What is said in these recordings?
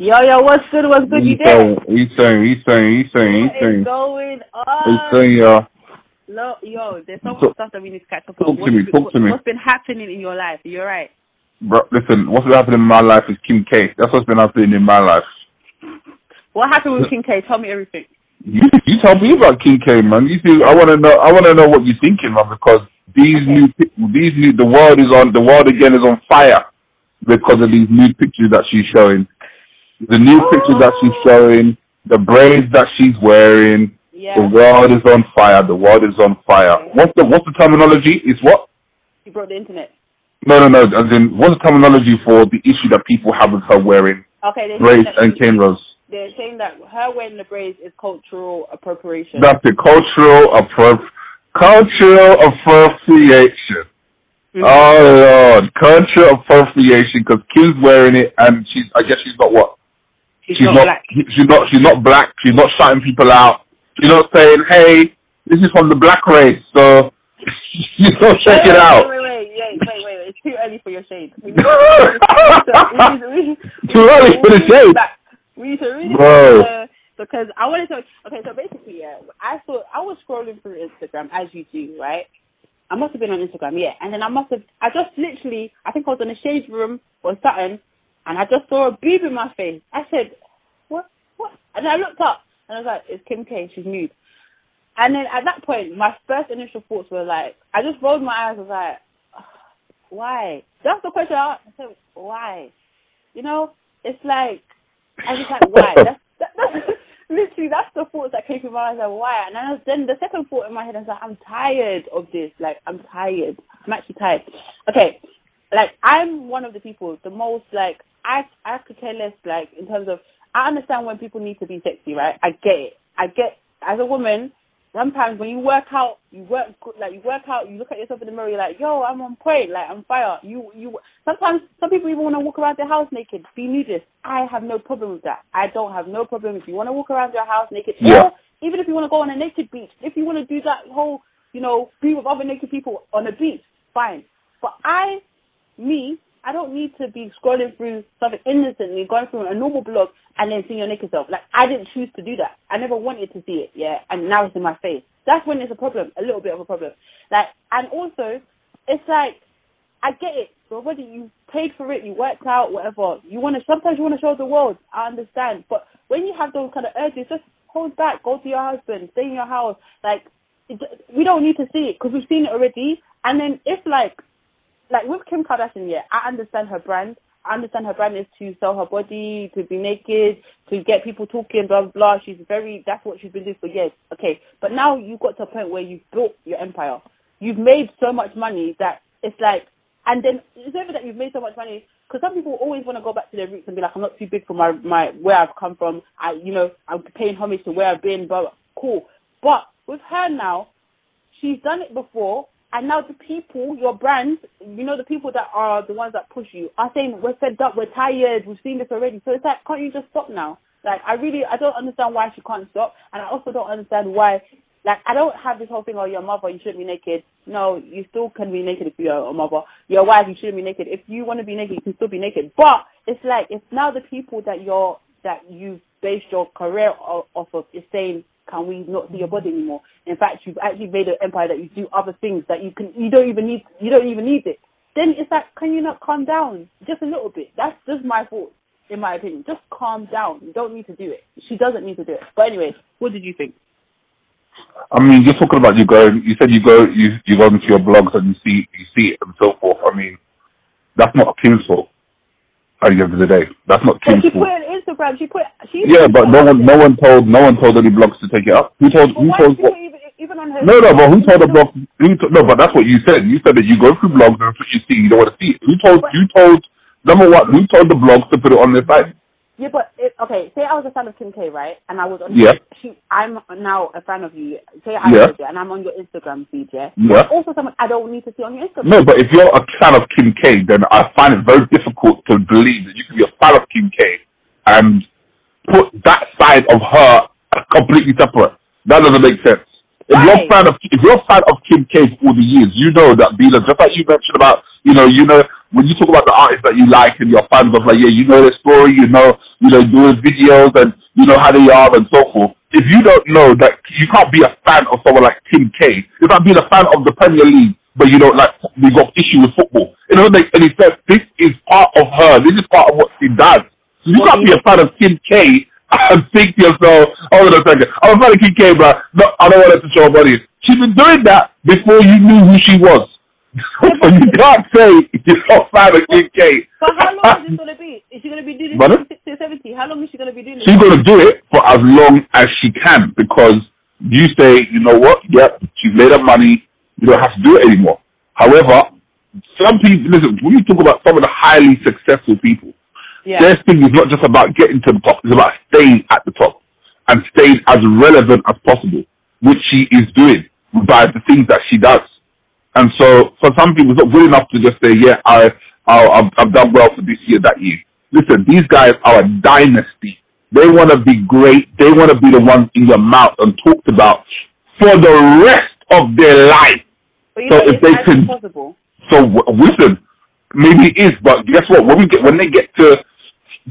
Yo, yo, what's good? What's good? You He's there? saying, he's saying, he's saying, he's saying, he's What is saying, going he's on? saying, yeah. Lo- yo, there's so much Talk- stuff that we need to catch up talk to What's me, been- talk to me. What's been happening in your life? You're right. Bro, listen, what's been happening in my life is Kim K. That's what's been happening in my life. What happened with Kim K? Tell me everything. You, you tell me about Kim K, man. You see, I want to know, I want to know what you're thinking, man, because these Okay. new, these new, the world is on, the world again is on fire because of these new pictures that she's showing. The new pictures that she's showing, the braids that she's wearing, the world is on fire. The world is on fire. What's the, what's the terminology? It's what? You brought the internet. No, no, no. As in, what's the terminology for the issue that people have with her wearing Okay, braids and cane rolls? they're saying that her wearing the braids is cultural appropriation. That's the cultural appro- cultural appropriation. Mhm. Oh Lord, cultural appropriation because Kim's wearing it and she's. I guess she's got what? She's, She's not, black. She's not. She's not black. She's not shouting people out. She's not saying, "Hey, this is from the black race." So you know, check wait, it wait, out. Wait, wait, wait, wait, wait, wait. It's too early for your shade. We need Too to- we need to- we early for the we need to shade. We need to really Bro. uh, because I wanted to. Okay, so basically, yeah, I thought I was scrolling through Instagram as you do, right? I must have been on Instagram, yeah, and then I must have. I just literally, I think I was in a shade room or something, and I just saw a boob in my face. I said, "What? What?" And I looked up, and I was like, "It's Kim K. She's nude." And then at that point, my first initial thoughts were like, I just rolled my eyes. I was like, why? That's the question I asked. I said, why? You know, it's like, I was like, why? That's, that, that's literally that's the thoughts that came to my mind. Like, why? And then, was, then the second thought in my head I was like, I'm tired of this. Like, I'm tired. I'm actually tired. Okay, like I'm one of the people, the most like I I could care less. Like in terms of, I understand when people need to be sexy, right? I get it. I get as a woman. Sometimes when you work out, you work good- like you work out. You look at yourself in the mirror. You're like, yo, I'm on point. Like I'm fire. You you. Sometimes some people even want to walk around their house naked, be nudist. I have no problem with that. I don't have no problem if you want to walk around your house naked. Yeah. Or even if you want to go on a naked beach, if you want to do that whole, you know, be with other naked people on a beach, fine. But I, me, I don't need to be scrolling through something innocently, going through a normal blog and then seeing your naked self. Like, I didn't choose to do that. I never wanted to see it, yeah, and now it's in my face. That's when it's a problem, a little bit of a problem. Like, and also, it's like, I get it. Your body, you paid for it, you worked out, whatever. You want to, sometimes you want to show the world. I understand. But when you have those kind of urges, just hold back. Go to your husband. Stay in your house. Like, we don't need to see it because we've seen it already. And then if like, like with Kim Kardashian, yeah, I understand her brand. I understand her brand is to sell her body, to be naked, to get people talking, blah blah blah. She's very that's what she's been doing for years. Okay, but now you've got to a point where you've built your empire. You've made so much money that it's like, and then it's never that you've made so much money because some people always want to go back to their roots and be like, I'm not too big for my my where I've come from. I you know I'm paying homage to where I've been, but cool. But with her now, she's done it before, and now the people, your brand, you know, the people that are the ones that push you, are saying we're fed up, we're tired, we've seen this already. So it's like, can't you just stop now? Like, I really, I don't understand why she can't stop, and I also don't understand why. Like, I don't have this whole thing, oh, you're mother, you shouldn't be naked. No, you still can be naked if you're a mother. You're wife, you shouldn't be naked. If you want to be naked, you can still be naked. But it's like, it's now the people that you're, that you've based your career off of is saying, can we not see your body mm-hmm. anymore? In fact, you've actually made an empire that you do other things that you can, you don't even need, you don't even need it. Then it's like, can you not calm down just a little bit? That's just my thought, in my opinion. Just calm down. You don't need to do it. She doesn't need to do it. But anyway, what did you think? I mean, you're talking about you go. You said you go. You you go into your blogs and you see you see it and so forth. I mean, that's not Kim's fault. At the end of the day, that's not But she put it on Instagram. She put she. Yeah, but no one no one told no one told any blogs to take it up. Who told But who told what? even even on her? No, no, but who told the blog? Who to, no, but that's what you said. You said that you go through blogs and that's what you see. You don't want to see it. Who told? But- You told number one. Who told the blogs to put it on their site? Yeah, but it, okay. Say I was a fan of Kim K, right? And I was on. Yeah. She, I'm now a fan of you. Say I Yeah. there, and I'm on your Instagram feed, yeah. Yeah. Also, someone I don't need to see on your Instagram. No, but if you're a fan of Kim K, then I find it very difficult to believe that you can be a fan of Kim K and put that side of her completely separate. That doesn't make sense. If Why? you're a fan of if you're a fan of Kim K for all the years, you know that being a, just like you mentioned about you know you know when you talk about the artists that you like and you're fans of, like yeah, you know their story, you know you know doing videos and you know how they are and so forth. If you don't know that you can't be a fan of someone like Kim K, it's like being a fan of the Premier League, but you don't like we got issue with football. It doesn't make any sense. This is part of her. This is part of what she does. So you can't be a fan of Kim K and think to yourself, hold on a second, I'm a fan of Kim K, but no, I don't want her to show her. She's been doing that before you knew who she was. so you can't say you're not a fan of Kim K. But how long is this gonna be? Is she gonna be doing this Pardon? from 60 or 70? How long is she gonna be doing this? She's going to do it for as long as she can because you say, you know what, yep, she's made her money, you don't have to do it anymore. However, some people, listen, when you talk about some of the highly successful people, yeah. their thing is not just about getting to the top, it's about staying at the top and staying as relevant as possible, which she is doing by the things that she does. And so for some people, it's not good enough to just say, yeah, I, I, I've, I've done well for this year, that year. Listen, these guys are a dynasty. They want to be great. They want to be the ones in your mouth and talked about for the rest of their life. So if they can- possible. So listen, maybe it is, but guess what? When we get when they get to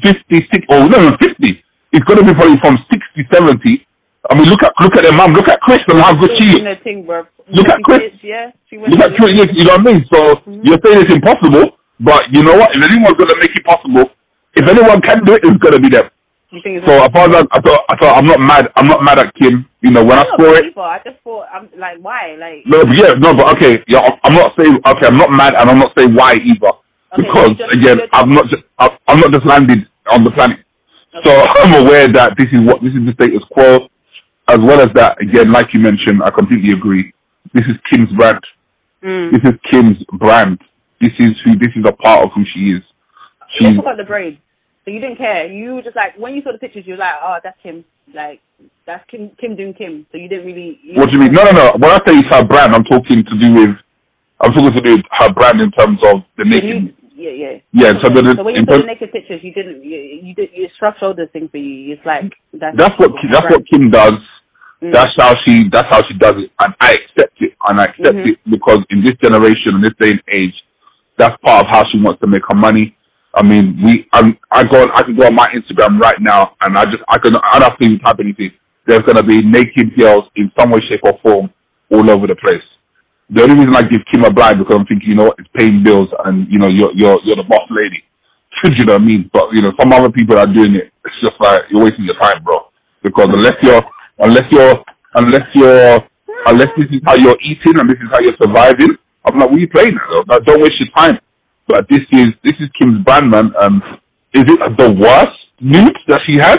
56 or no, no 50, it's going to be probably from 60, 70. I mean, look at look at their mom. Look at Kris and how good she is. Thing, bro. Look at Kris. Yeah, she went Look at Kris. You know what I mean? So Mhm. you're saying it's impossible, but you know what? If anyone's going to make it possible, if anyone can do it, it's going to be them. You think it's So as far as I, I thought, I thought I'm not mad. I'm not mad at Kim. You know, when I saw it. I just thought, I'm like, why? Like, no, but yeah, no, but okay, yeah, I'm- not saying okay, I'm not mad, and I'm not saying why either, Okay, because just- again, I'm not just I'm I'm not just landed on the planet, so I'm aware that this is what this is the status quo, as well as that. Again, like you mentioned, I completely agree. This is Kim's brand. mm. This is Kim's brand. This is who. This is a part of who she is. She. talk about the braid. So you didn't care. You were just like, when you saw the pictures, you were like, oh, that's Kim. Like, that's Kim, Kim doing Kim. So you didn't really. You What do you mean? No, no, no. When I say it's her brand, I'm talking to do with, I'm talking to do with her brand in terms of the You- naked. yeah, yeah. Yeah, so the- so when you saw the naked pictures, you didn't. You, you did. You struck shoulders thing for you. It's like that's. That's what that's what Kim does. Mm. That's how she that's how she does it, and I accept it, and I accept Mhm. it because in this generation, in this day and age, that's part of how she wants to make her money. I mean, we I'm, I go on, I can go on my Instagram right now, and I just I can I don't have to even type anything. There's gonna be naked girls in some way, shape, or form all over the place. The only reason I give Kim a blind because I'm thinking, you know it's paying bills, and you know you're you're you're the boss lady. You know what I mean? But you know, some other people are doing it. It's just like you're wasting your time, bro. Because unless you're unless you're unless you're unless this is how you're eating and this is how you're surviving, I'm like, what are you playing at? Like, don't waste your time. But this is this is Kim's brand, man. Um, is it the worst nude that she has?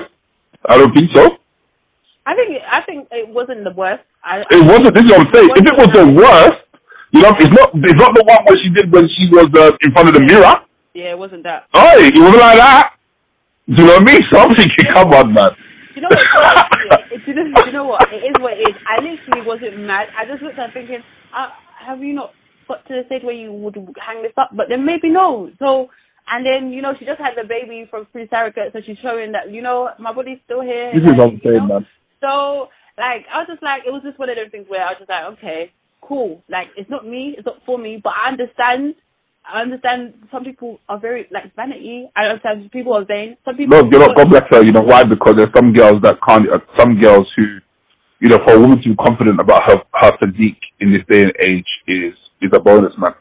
I don't think so. I think. I think it wasn't the worst. I, It wasn't. This is what I'm saying. If it was the worst, you know, it's not. It's not the one where she did when she was uh, in front of the mirror. yeah, it wasn't that. Oh, it wasn't like that. Do you know what I mean? So I'm thinking, come on, man. You know what? It, you, know, you know what? It is what it is. I literally wasn't mad. I just looked at it thinking, uh, have you not got to the stage where you would hang this up? But then maybe no. So, and then, you know, she just had the baby from free surrogate, so she's showing that, you know, my body's still here. This is like, what I'm saying, man. So, like, I was just like, it was just one of those things where I was just like, okay, cool. Like, it's not me, it's not for me, but I understand. I understand some people are very, like, vanity. I understand people are vain. Some people. No, you know, God bless her. You know why? Because there's some girls that can't. Uh, some girls who, you know, for a woman to be confident about her her physique in this day and age is is a bonus, man.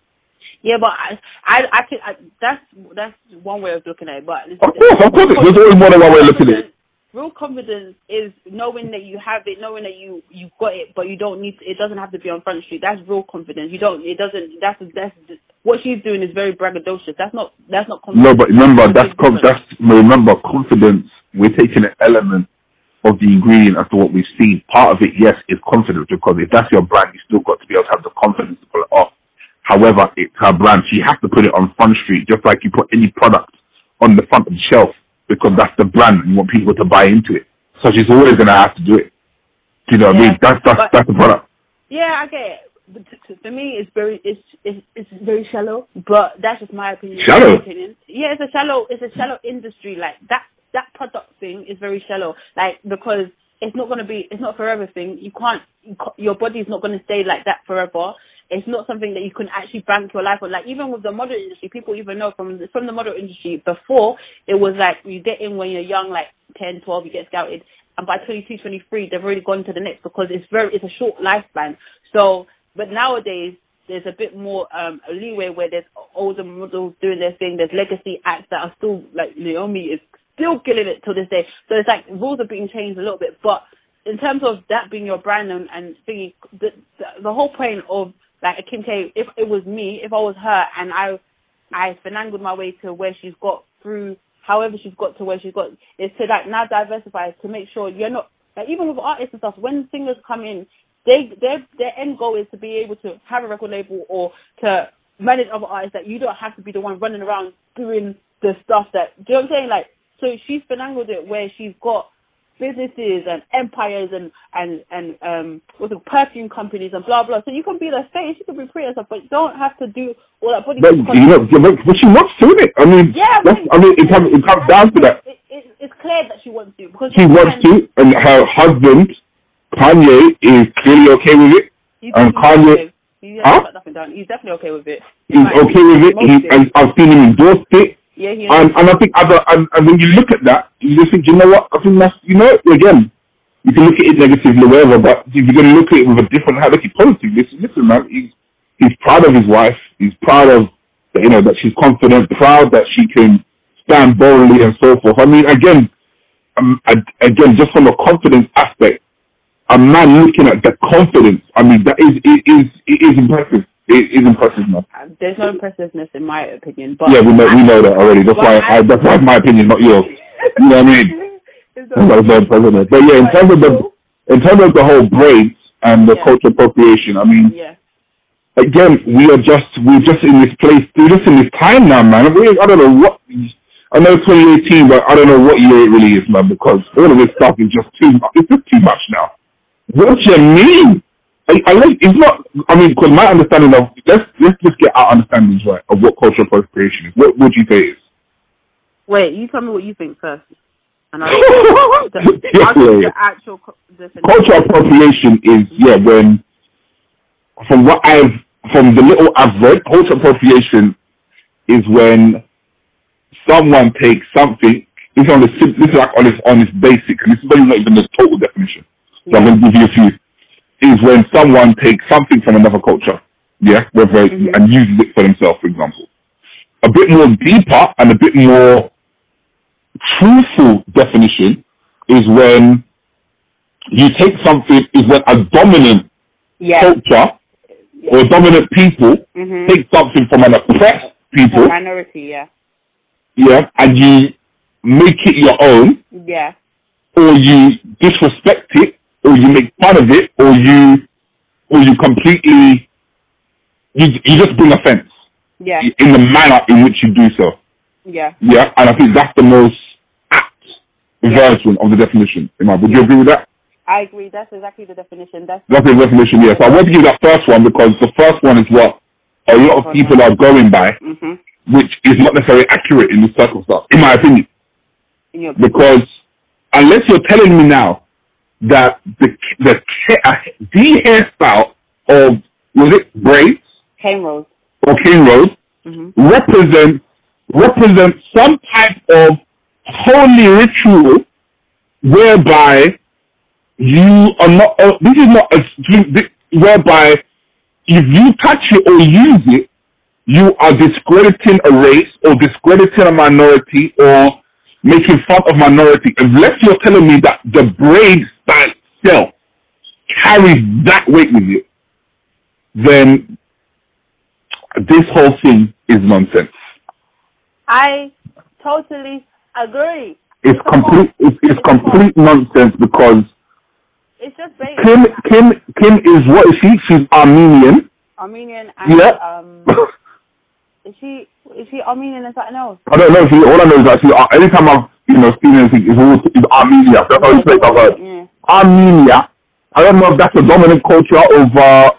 Yeah, but I, I, I can. I, that's that's one way of looking at it. But Of course, of course. There's always more than one way of looking at it. Real confidence is knowing that you have it, knowing that you you got it, but you don't need. To, it doesn't have to be on front street. That's real confidence. You don't. It doesn't. That's that's what she's doing is very braggadocious. That's not. That's not confidence. No, but remember that's com- that's remember confidence. We're taking an element of the ingredient as to what we've seen. Part of it, yes, is confidence because if that's your brand, you still got to be able to have the confidence to pull it off. However, it's her brand. She has to put it on front street, just like you put any product on the front of the shelf because that's the brand and you want people to buy into it. So she's always gonna have to do it. Do you know what I Yeah, mean? That's that's but- that's the product. Yeah, I get it. But for me, it's very it's it's it's very shallow. But that's just my opinion. Shallow? My opinion. Yeah, it's a shallow it's a shallow industry. Like that that product thing is very shallow. Like because it's not going to be, it's not forever thing. You can't, you ca- your body's not going to stay like that forever. It's not something that you can actually bank your life on. Like even with the model industry, people even know from the, from the model industry before it was like you get in when you're young, like 10, 12, you get scouted, and by 22, 23, they've already gone to the next because it's very, it's a short lifespan. So, but nowadays there's a bit more um leeway where there's older models doing their thing. There's legacy acts that are still like Naomi is still killing it till this day. So it's like rules are being changed a little bit, but in terms of that being your brand and, and thingy, the, the the whole point of like Kim K, if it was me, if I was her, and I I finangled my way to where she's got through, however she's got to where she's got, is to like now diversify to make sure you're not like even with artists and stuff. When singers come in, they their their end goal is to be able to have a record label or to manage other artists that you don't have to be the one running around doing the stuff that do you know what I'm saying? Like so she's finangled it where she's got businesses and empires and and and um what's it perfume companies and blah blah. So you can be the face, you can be pretty and stuff, but you don't have to do all that body. But you know, but but she wants to, innit? I mean, Yeah, that's, I mean, it comes it comes down to that. It, it, it's clear that she wants to because She wants to, and her husband Kanye is clearly okay with it. And Kanye-. He's Huh? nothing done. He's definitely okay with it. He's Right. okay with it. He, and I've seen him endorse it. Yeah, And, and I think other, and, and when you look at that, you just think, you know what? I think that's, you know, again, you can look at it negatively whatever, but if you're going to look at it with a different, how look at positive, listen, listen, man, he's, he's proud of his wife. He's proud of, you know, that she's confident, proud that she can stand boldly and so forth. I mean, again, um, ag- again, just from a confidence aspect, a man looking at the confidence, I mean, that is, it is, it is impressive. It is impressive, man. Um, There's no impressiveness in my opinion, but Yeah, we know, we know that already. That's why, I, that's why my opinion, not yours. You know what I mean? It's That's why it's my opinion. But yeah, in terms of the, in terms of the whole braids and the Yeah. cultural appropriation, I mean, yeah, again, we are just, we're just in this place, we're just in this time now, man. We, I don't know what, I know it's 2018, but I don't know what year it really is, man, because all of this stuff is just too, much. it's just too much now. What do you mean? I, I it's not, I mean, because my understanding of, let's, let's just get our understandings right of what cultural appropriation is. What would you say is? Wait, you tell me what you think first, and I'll Yeah, I'll give you yeah. the actual definition. cultural appropriation is yeah when from what I've from the little I've read, cultural appropriation is when someone takes something. This is on the this is like on its on its basic, and this is not even the total definition. So I'm going to give you a few. Is when someone takes something from another culture, yeah, whether Mhm. and uses it for themselves, for example. A bit more deeper and a bit more truthful definition is when you take something is when a dominant Yeah. culture or dominant people Mhm. take something from an oppressed people, minority. Yeah. yeah, and you make it your own, Yeah. or you disrespect it, or you make fun of it, or you, or you completely, you you just bring offense Yeah. in the manner in which you do so. Yeah. Yeah, and I think that's the most apt Yeah. version of the definition. Am I- Would you agree with that? I agree. That's exactly the definition. That's That's the definition, yes. I want to give that first one because the first one is what a lot of people are going by, mhm. which is not necessarily accurate in the circumstance, in my opinion. In Because unless you're telling me now that the the the hairstyle of was it braids cane rolls. or cane rolls Mhm. represent represent some type of holy ritual whereby you are not. Uh, this is not a whereby if you touch it or use it, you are discrediting a race or discrediting a minority or making fun of minority. Unless you're telling me that the braid style itself carries that weight with it, then this whole thing is nonsense. I totally agree. It's complete. It's, it's complete nonsense because It's just basic. Kim Kim Kim is what is she? She's Armenian. Armenian and Yeah. um, is she is she Armenian and something else? I don't know. She, all I know is that she. Uh, anytime I've you know seen anything, it's always it's Armenia. That's how you say. I've heard. Yeah. Armenia. I don't know if that's a dominant culture over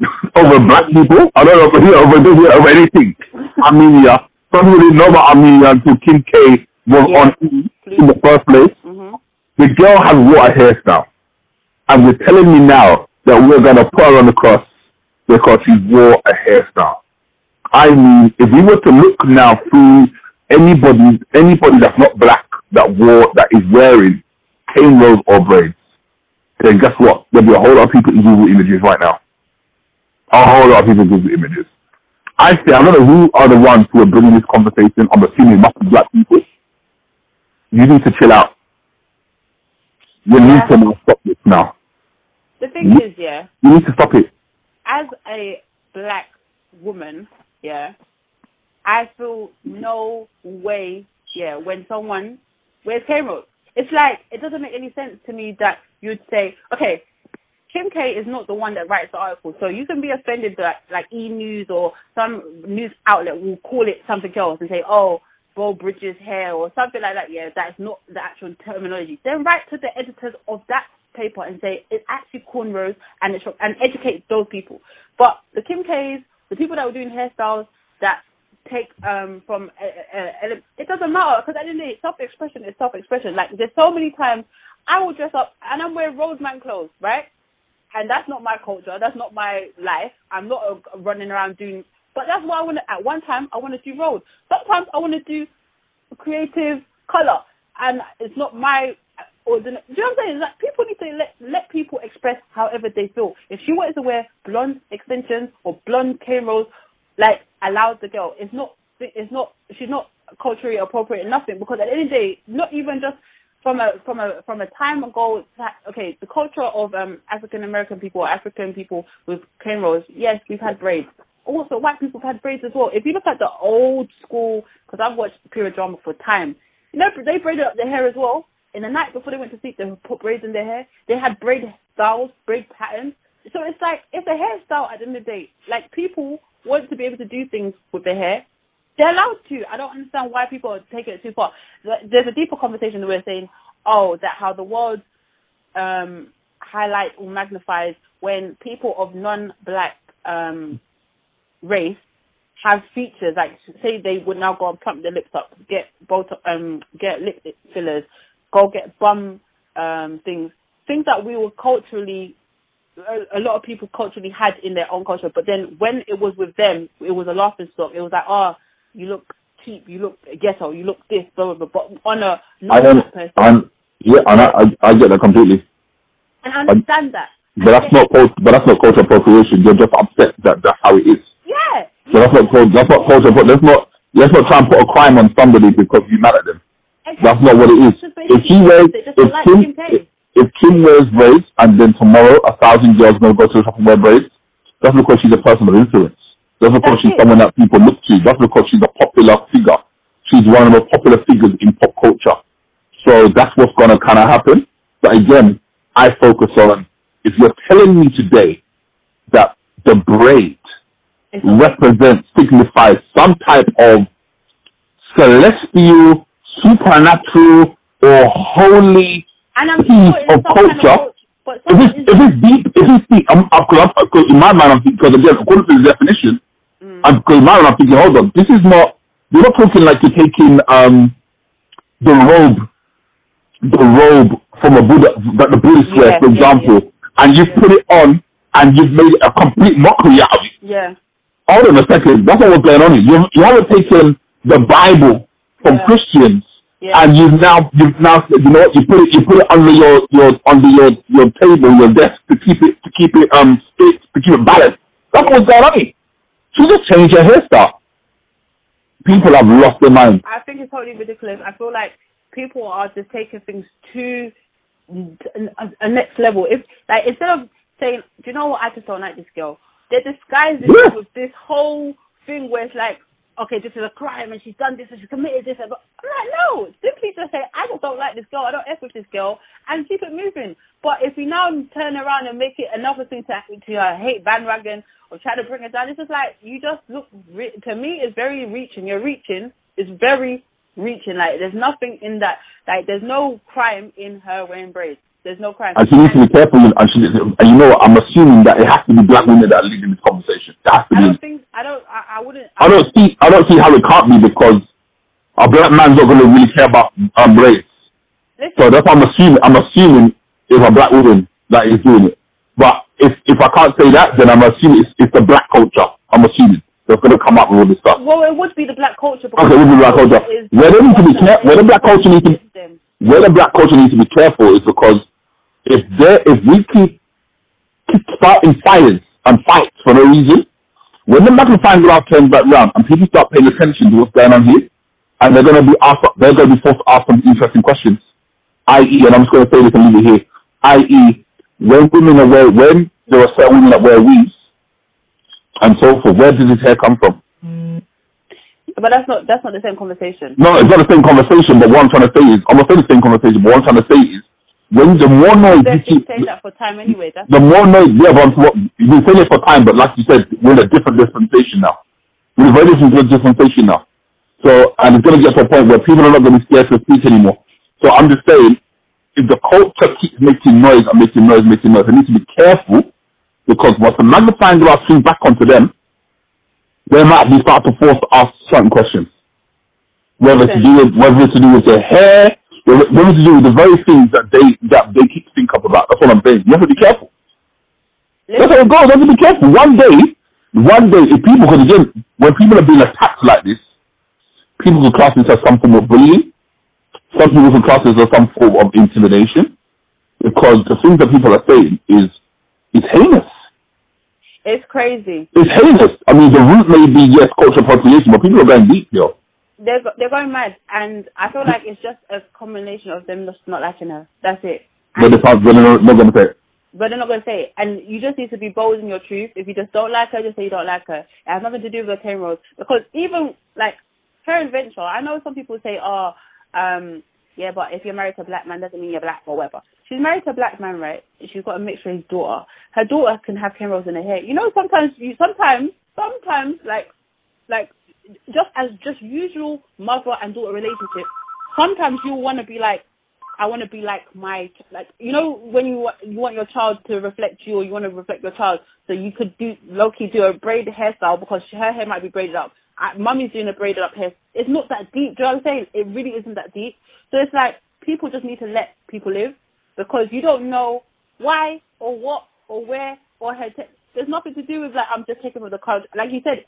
over black people. I don't know if here over this over anything. Armenia. Some people didn't know about Armenia until Kim K was Yeah. on in the first place. Mhm. the girl has wore a hairstyle, and you're telling me now that we're gonna put her on the cross because she wore a hairstyle. I mean, if we were to look now through anybody, anybody that's not black that wore, that is wearing cane rolls or braids, then guess what? There'll be a whole lot of people in Google images right now. A whole lot of people in Google images. I say, I don't know who are the ones who are bringing this conversation. I'm assuming it must be black people. You need to chill out. You Yeah. need to now stop this now. The thing You- is, yeah, You need to stop it. as a black woman, yeah, I feel no way, yeah, when someone wears cameras. It's like it doesn't make any sense to me that you'd say, okay, Kim K is not the one that writes the article, so you can be offended that like E News or some news outlet will call it something else and say, oh, Bo Derek's hair or something like that. Yeah, that's not the actual terminology. Then write to the editors of that paper and say it's actually cornrows and it's and educate those people. But the Kim K's, the people that were doing hairstyles that take um from uh, uh, uh, it doesn't matter because of the day, self-expression is self-expression. Like there's so many times I will dress up and I'm wearing roadman clothes, right? And that's not my culture. That's not my life. I'm not uh, running around doing. But that's what I want to. At one time, I want to do road. Sometimes I want to do creative color, and it's not my. Or the, do you know what I'm saying? Like people need to let let people express however they feel. If she wanted to wear blonde extensions or blonde cane rolls, like allow the girl. It's not. It's not. She's not culturally appropriate. Nothing because at the end of the day, not even just from a from a from a time ago. Okay, the culture of um African American people African people with cane rolls. Yes, we've had braids. Also, white people have had braids as well. If you look at the old school, because I've watched period drama for time, you know they braided up their hair as well. In the night before they went to sleep, they put braids in their hair. They had braid styles, braid patterns. So it's like it's a hairstyle at the end of the day. Like people want to be able to do things with their hair. They're allowed to. I don't understand why people taking it too far. There's a deeper conversation that we're saying, oh, that how the world um, highlights or magnifies when people of non-black um, race have features like say they would now go and plump their lips up, get both um get lip fillers, go get bum um things, things that we were culturally a, a lot of people culturally had in their own culture, but then when it was with them, it was a laughing stock. It was like, oh, you look cheap, you look ghetto, you look this, blah blah blah. But on a I don't, person, I'm, yeah, and I, I, I get that completely. and I understand that. But that's not, but that's not cultural appropriation. You're just upset that that's how it is. Yeah. So that's not, that's not culture. But let's not, let's not try and put a crime on somebody because you're mad at them. That's not what it is. If she wears, if like Kim. If, Kim wears braids and then tomorrow a thousand girls gonna go to the shop and wear braids, that's because she's a person of influence. That's because That's she's it. someone that people look to. That's because she's a popular figure. She's one of the most popular figures in pop culture. So that's what's gonna kind of happen. But again, I focus on if you're telling me today that the braid represents, signifies some type of celestial, supernatural, or holy and I'm sure of some kind of culture. culture, but If some it's, if it's deep, if it's deep, I'm, I'm, I'm, in my mind, I'm thinking, because again, according to the definition, Mm. I'm, in my mind, I'm thinking, hold on, this is not, you're not talking like you're taking, um, the robe, the robe from a Buddha, that the Buddhist wear, Yeah, for yeah, example, and you've put it on, and you've made a complete mockery out of it yeah, hold on a second. That's not what's going on here. You, you haven't taken the Bible from Yeah. Christians Yeah. and you've now you've now you know what you put it you put it under your your under your your table your desk to keep it to keep it um to keep it balanced. That's what's going on. She just changed her hairstyle. People have lost their mind. I think it's totally ridiculous. I feel like people are just taking things to a, a next level. If like instead of saying, "Do you know what? I just don't like this girl," they disguise it Yeah. with this whole thing where it's like, "Okay, this is a crime and she's done this and she's committed this." And I'm like, no, simply just say, "I just don't like this girl. I don't f with this girl," and keep it moving. But if we now turn around and make it another thing to to uh, hate bandwagon or try to bring it down, it's just like you just look. Re- to me, it's very reaching. You're reaching. It's very reaching. Like there's nothing in that. Like there's no crime in her wearing braids. There's no crime. And she needs to be careful. And, she, and you know what? I'm assuming that it has to be black women that are leading this conversation. It has to I be. don't think. I don't. I, I wouldn't. I don't see. I don't see how it can't be because a black man's not going to really care about um, race. So that's what I'm assuming. I'm assuming it's a black woman that is doing it. But if if I can't say that, then I'm assuming it's, it's the black culture. I'm assuming that's going to come up with all this stuff. Well, it would be the black culture. Okay, it would be black culture. Where they need to be care- where the black culture needs to where the black culture needs to be careful is because if there if we keep keep starting fires and fights for no reason, when the magnifying glass turns back round and people start paying attention to what's going on here, and they're going to be asked, they're going to be forced to ask some interesting questions. I.e., and I'm just going to say this and leave it here. I.e., when women are wear, when there are certain women that wear weaves and so forth, where does this hair come from? Mm. But that's not that's not the same conversation. No, it's not the same conversation, but what I'm trying to say is, I'm not saying the same conversation, but what I'm trying to say is, when the more noise you keep, saying that for time anyway. That's the more noise, yeah, but you've been saying it for time, but like you said, we're in a different dispensation now. We're in a very different dispensation now. So, and it's going to get to a point where people are not going to be scared to speak anymore. So I'm just saying, if the culture keeps making noise and making noise, making noise, they need to be careful because once the magnifying glass swings back onto them, they might be start to force to ask certain questions. Whether it's to do with whether it's to do with their hair, it's to do with the very things that they that they keep thinking about. That's what I'm saying. You have to be careful. That's how it goes. You have to be careful. One day, one day, if people, because again, when people are being attacked like this, people will class this as some form of bullying. Some people will class this as some form of intimidation, because the things that people are saying is is heinous. it's crazy. It's heinous. I mean, the root may be yes, cultural appropriation, but people are going deep here. They're they're going mad, and I feel like it's just a combination of them just not liking her. That's it. But And- they can't, they're not, not going to say it. but they're not going to say it. And you just need to be bold in your truth. If you just don't like her, just say you don't like her. It has nothing to do with the cane rolls. Because even, like, her adventure, I know some people say, oh, um, yeah, but if you're married to a black man, doesn't mean you're black or whatever. She's married to a black man, right? She's got a mixed race daughter. Her daughter can have cane rolls in her hair. You know, sometimes, you sometimes, sometimes, like, like, just as just usual mother and daughter relationship, sometimes you want to be like, I want to be like my like you know when you you want your child to reflect you or you want to reflect your child, so you could do Loki do a braided hairstyle because her hair might be braided up. Uh, Mummy's doing a braided up hair. It's not that deep. Do you know what I'm saying? It really isn't that deep. So it's like people just need to let people live because you don't know why or what or where or her. Te- There's nothing to do with like I'm just taking from the culture. Like you said,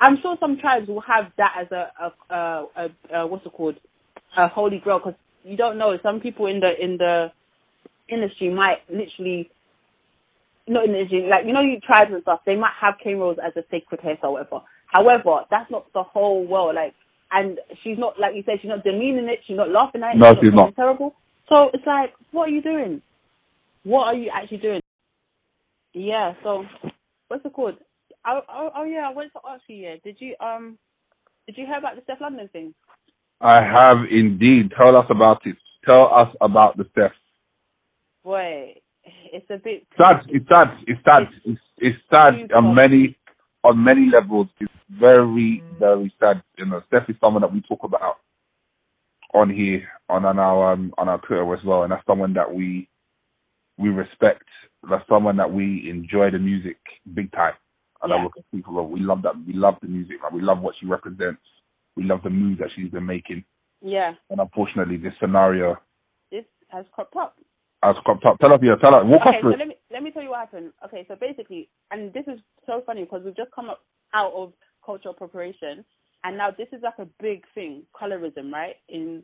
I'm sure some tribes will have that as a a, a, a, a what's it called a holy grail because you don't know. Some people in the in the industry might literally not in the industry, like you know, you tribes and stuff. They might have cane rolls as a sacred hairstyle, or whatever. However, that's not the whole world. Like, and she's not like you said. She's not demeaning it. She's not laughing at it. No, she's not. Terrible. So it's like, what are you doing? What are you actually doing? Yeah. So, what's it called? Oh, oh, oh yeah. I wanted to ask you. Yeah. Did you um, did you hear about the Stefflon Don thing? I have indeed. Tell us about it. Tell us about the Steph. Boy, it's a bit. sad. It's sad. It's sad. It's, it's sad on many on many levels. It's very very sad. You know, Steph is someone that we talk about on here on, on our um, on our Twitter as well, and that's someone that we we respect. That's someone that we enjoy the music big time. And Yeah. I look at people. We love that. We love the music. Like, we love what she represents. We love the moves that she's been making. Yeah. And unfortunately, this scenario This has cropped up. has cropped up. Tell us, yeah, tell us. Walk us okay, through so let me let me tell you what happened. Okay, so basically, and this is so funny because we've just come up out of cultural appropriation, and now this is like a big thing, colorism, right? In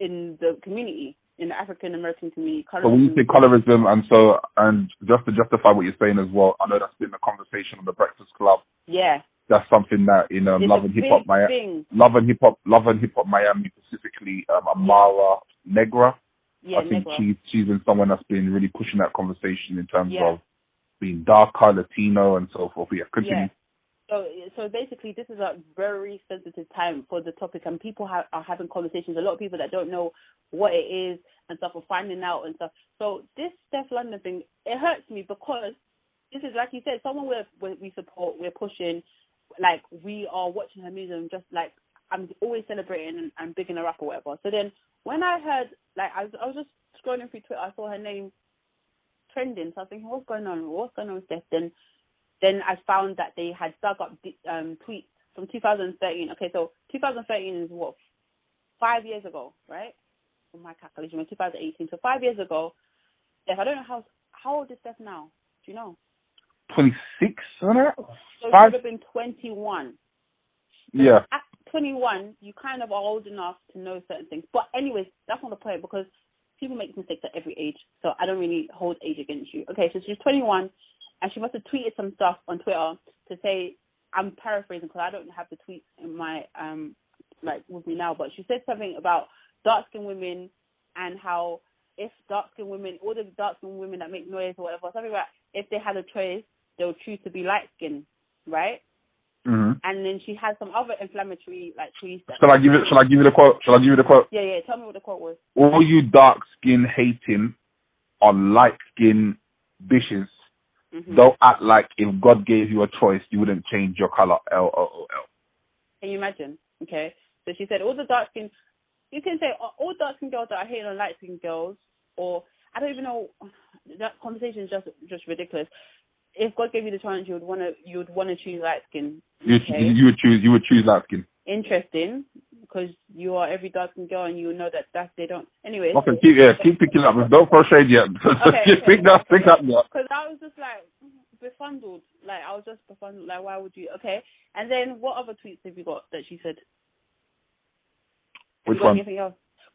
in the community, in the African American community, colorism. So when you say colorism, and so and just to justify what you're saying as well, I know that's been a conversation on the Breakfast Club. yeah, That's something that in um, Love and hip-hop, Miami. Love and Hip Hop, Love and Hip Hop Miami, specifically um, Amara Negra. Yeah, I think Negro. she's she's been someone that's been really pushing that conversation in terms Yeah. of being darker, Latino, and so forth. Yeah, continue. Yeah. So, so basically, this is a very sensitive time for the topic, and people are having conversations. A lot of people that don't know what it is and stuff are finding out and stuff. So, this Stefflon Don thing, it hurts me because this is like you said, someone we we support, we're pushing, like we are watching her music, and just like I'm always celebrating and, and bigging her up or whatever. So then, when I heard, like, I was, I was just scrolling through Twitter, I saw her name trending. So I was thinking, what's going on? What's going on with Steph? Then then I found that they had dug up um, tweets from 2013. Okay, so 2013 is what five years ago, right? for my calculation, in 2018, so five years ago, Steph, I don't know how how old is Steph now. Do you know? 26, isn't it? So she Five? would have been 21. Yeah. At 21, you kind of are old enough to know certain things. But anyways, that's not the point because people make mistakes at every age. So I don't really hold age against you. Okay, so she's 21 and she must have tweeted some stuff on Twitter to say, I'm paraphrasing because I don't have the tweets in my, um, like with me now, but she said something about dark skinned women and how if dark skinned women, all the dark skinned women that make noise or whatever, something about if they had a choice, they would choose to be light skinned, right? hmm And then she had some other inflammatory like tweets. That, Shall I give it? Shall I give you the quote? Shall I give you the quote? yeah, yeah. Tell me what the quote was. All you dark skin hating on light skin bitches. Hmm Don't act like if God gave you a choice, you wouldn't change your color. L O O L. Can you imagine? Okay. So she said all the dark skin. You can say all dark skin girls that are hating on light skin girls, or I don't even know. That conversation is just just ridiculous. If God gave you the chance, you would wanna you would wanna choose light skin. You, you would choose. You would choose light skin. Interesting, because you are every dark and girl, and you know that that they don't. Anyway. Okay, keep yeah, keep picking up. Don't throw shade yet. Okay, Just okay. pick that, pick that up. Because I was just like mm-hmm, befuddled. Like I was just befuddled. Like why would you? Okay. And then what other tweets have you got that she said? Which one? Anything else?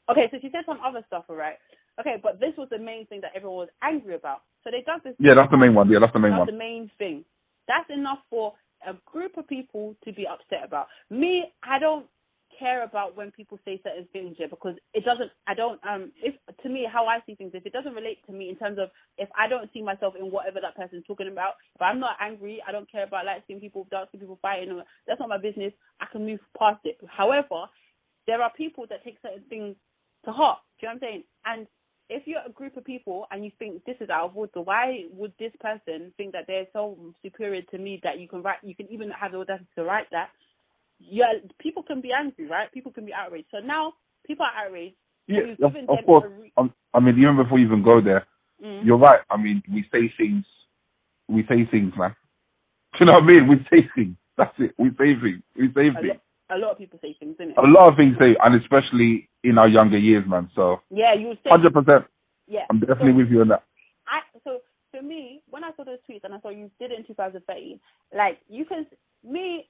Okay, so she said some other stuff, alright. Okay, but this was the main thing that everyone was angry about. So they dug this. Yeah, that's the main one. Yeah, that's the main That's one. the main thing. That's enough for a group of people to be upset about. Me, I don't care about when people say certain things yeah, because it doesn't I don't um if to me how I see things if it doesn't relate to me in terms of if I don't see myself in whatever that person's talking about, if I'm not angry, I don't care about light skin people, dark people fighting or that's not my business. I can move past it. However, there are people that take certain things to heart. Do you know what I'm saying? And if you're a group of people and you think this is out of order, why would this person think that they're so superior to me that you can write, you can even have the audacity to write that? Yeah, people can be angry, right? People can be outraged. So now people are outraged. Yeah, of, of course. re- Um, I mean, even before you even go there, Mm. you're right. I mean, we say things. We say things, man. Do you know what I mean? We say things. That's it. We say things. We say A, things. lo- a lot of people say things, innit? A lot of things say, and especially in our younger years, man. So, Yeah, you hundred percent. Yeah. I'm definitely So- with you on that. I so for me, when I saw those tweets and I saw you did it in 2013, like you can me,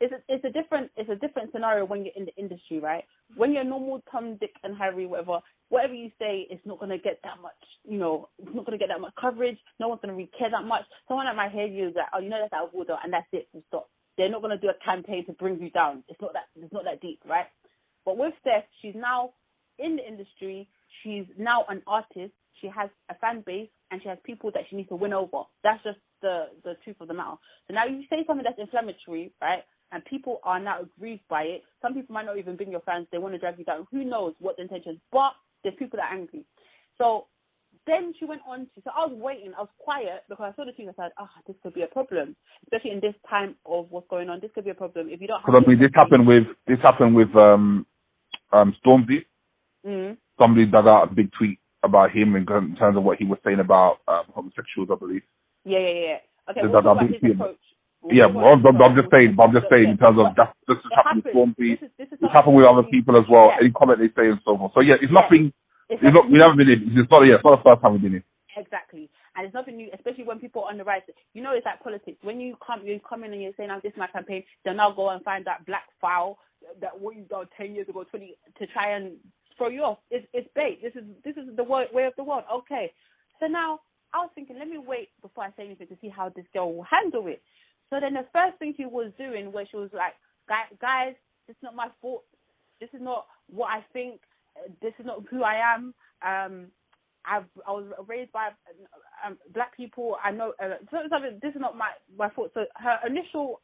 it's a, it's a different it's a different scenario when you're in the industry, right? When you're normal Tom, Dick, and Harry, whatever, whatever you say, it's not gonna get that much, you know, it's not gonna get that much coverage. No one's gonna really care that much. Someone that might hear you is like, oh, you know that's out of order, and that's it. Stop. They're not gonna do a campaign to bring you down. It's not that it's not that deep, right? But with Steph, she's now in the industry. She's now an artist. She has a fan base and she has people that she needs to win over. That's just the the truth of the matter. So now you say something that's inflammatory, right? And people are now aggrieved by it. Some people might not even be your fans. They want to drag you down. Who knows what the intention is? But there's people that are angry. So then she went on to. So I was waiting. I was quiet because I saw the tweet. I said, "Ah, this could be a problem, especially in this time of what's going on. This could be a problem if you don't." Because I mean, this happened with this happened with um um Stormzy. Mm. Somebody dug out a big tweet about him in terms of what he was saying about um, homosexuals, I believe. Yeah, yeah, yeah. Okay, we'll that talk about his approach. We'll Yeah, well, I'm, I'm just saying, but I'm just saying in terms of that. This has happened with is, this is It's happened with other people as well. Yeah. Any comment they say and so forth. So yeah, it's Yeah. nothing. It's It's not. We haven't been in. It's not. Yeah, it's not the first time we've been in. Exactly. And it's nothing new, especially when people are on the right. You know, it's like politics. When you come, you come in and you're saying, "I'm this is my campaign," they'll now go and find that black file that what you done ten years ago, twenty, to try and throw you off. It's it's bait. This is this is the way way of the world. Okay. So now I was thinking, let me wait before I say anything to see how this girl will handle it. So then the first thing she was doing, where she was like, "Guys, this is not my fault. This is not what I think. This is not who I am." Um, I've, I was raised by um, black people. I know uh, this is not my my fault. So her initial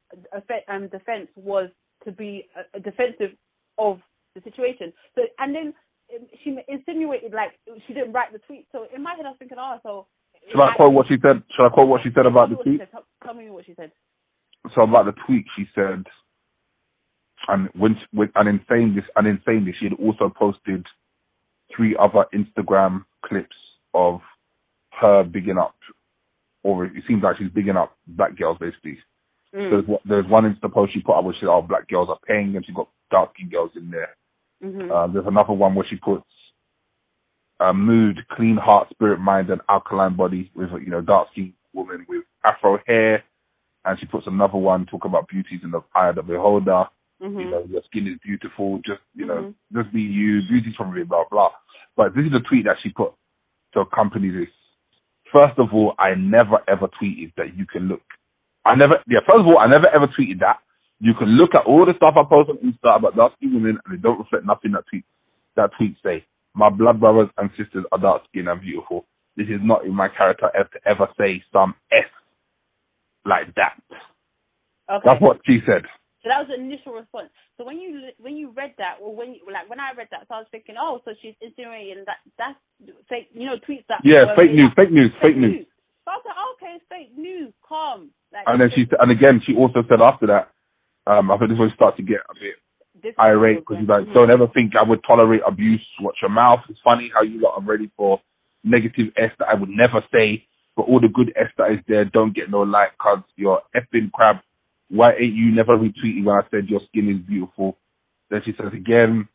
um, defense was to be uh, defensive of the situation. So and then um, she insinuated like she didn't write the tweet. So in my head, I was thinking, oh, so. Should I quote what she said? Should I quote what she said about the tweet? Tell, tell me what she said. So about the tweet, she said, and when, when and in saying this, and in saying this, she had also posted three other Instagram clips of her bigging up, or it seems like she's bigging up black girls basically. Mm. There's one- there's one Insta post she put up where she said, "Oh, black girls are paying," and she got dark skinned girls in there. Mhm. Uh, there's another one where she puts uh, mood, clean heart, spirit, mind, and alkaline body with a you know dark skinned woman with afro hair, and she puts another one talking about beauties in the eye of the beholder. Mhm. You know, your skin is beautiful. Just you know, Mhm. just be you. Beauty's from me, blah blah. But this is a tweet that she put to accompany this. First of all, I never ever tweeted that you can look. I never. Yeah. First of all, I never ever tweeted that. You can look at all the stuff I post on Insta about dark skinned women, and they don't reflect nothing that tweet that tweets say. My blood brothers and sisters are dark skinned and beautiful. This is not in my character ever to ever say some S like that. Okay. That's what she said. So that was the initial response. So when you when you read that, or when you, like when I read that, so I was thinking, oh, so she's insinuating that that's fake, you know, tweets that. Yeah, fake news, up. fake news, fake news. So I was like, okay, it's fake news. Calm. Like, And then she and again she also said after that, um, I think this one start to get a bit irate because he's like, don't ever think I would tolerate abuse. Watch your mouth. It's funny how you lot are ready for negative S that I would never say, but all the good S that is there don't get no like because you're effing crab. Why ain't you never retweeting when I said your skin is beautiful? Then she says again,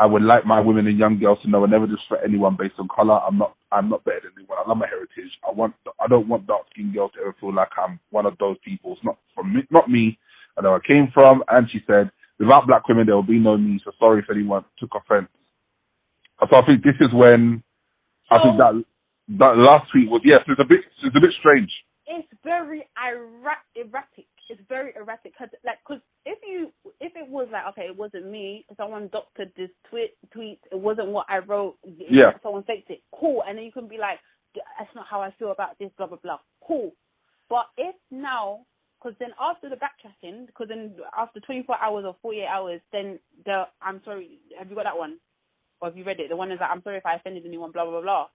I would like my women and young girls to know I never disrespect anyone based on color. I'm not, I'm not better than anyone. I love my heritage. I want, I don't want dark skinned girls to ever feel like I'm one of those people. It's not from me, not me. I know where I came from. And she said, without black women, there will be no me. So sorry if anyone took offense. So I think this is when I think that that last tweet was yes, it's a bit it's a bit strange. it's very erratic. It's very erratic. Cause, like, cause if you, if it was like, okay, it wasn't me. Someone doctored this tweet. Tweet. It wasn't what I wrote. Yeah. Someone faked it. Cool. And then you can be like, that's not how I feel about this. Blah blah blah. Cool. But if now, because then after the backtracking, because then after 24 hours or 48 hours, then the I'm sorry. Have you got that one? Or have you read it? The one is like, I'm sorry if I offended anyone. Blah blah blah blah.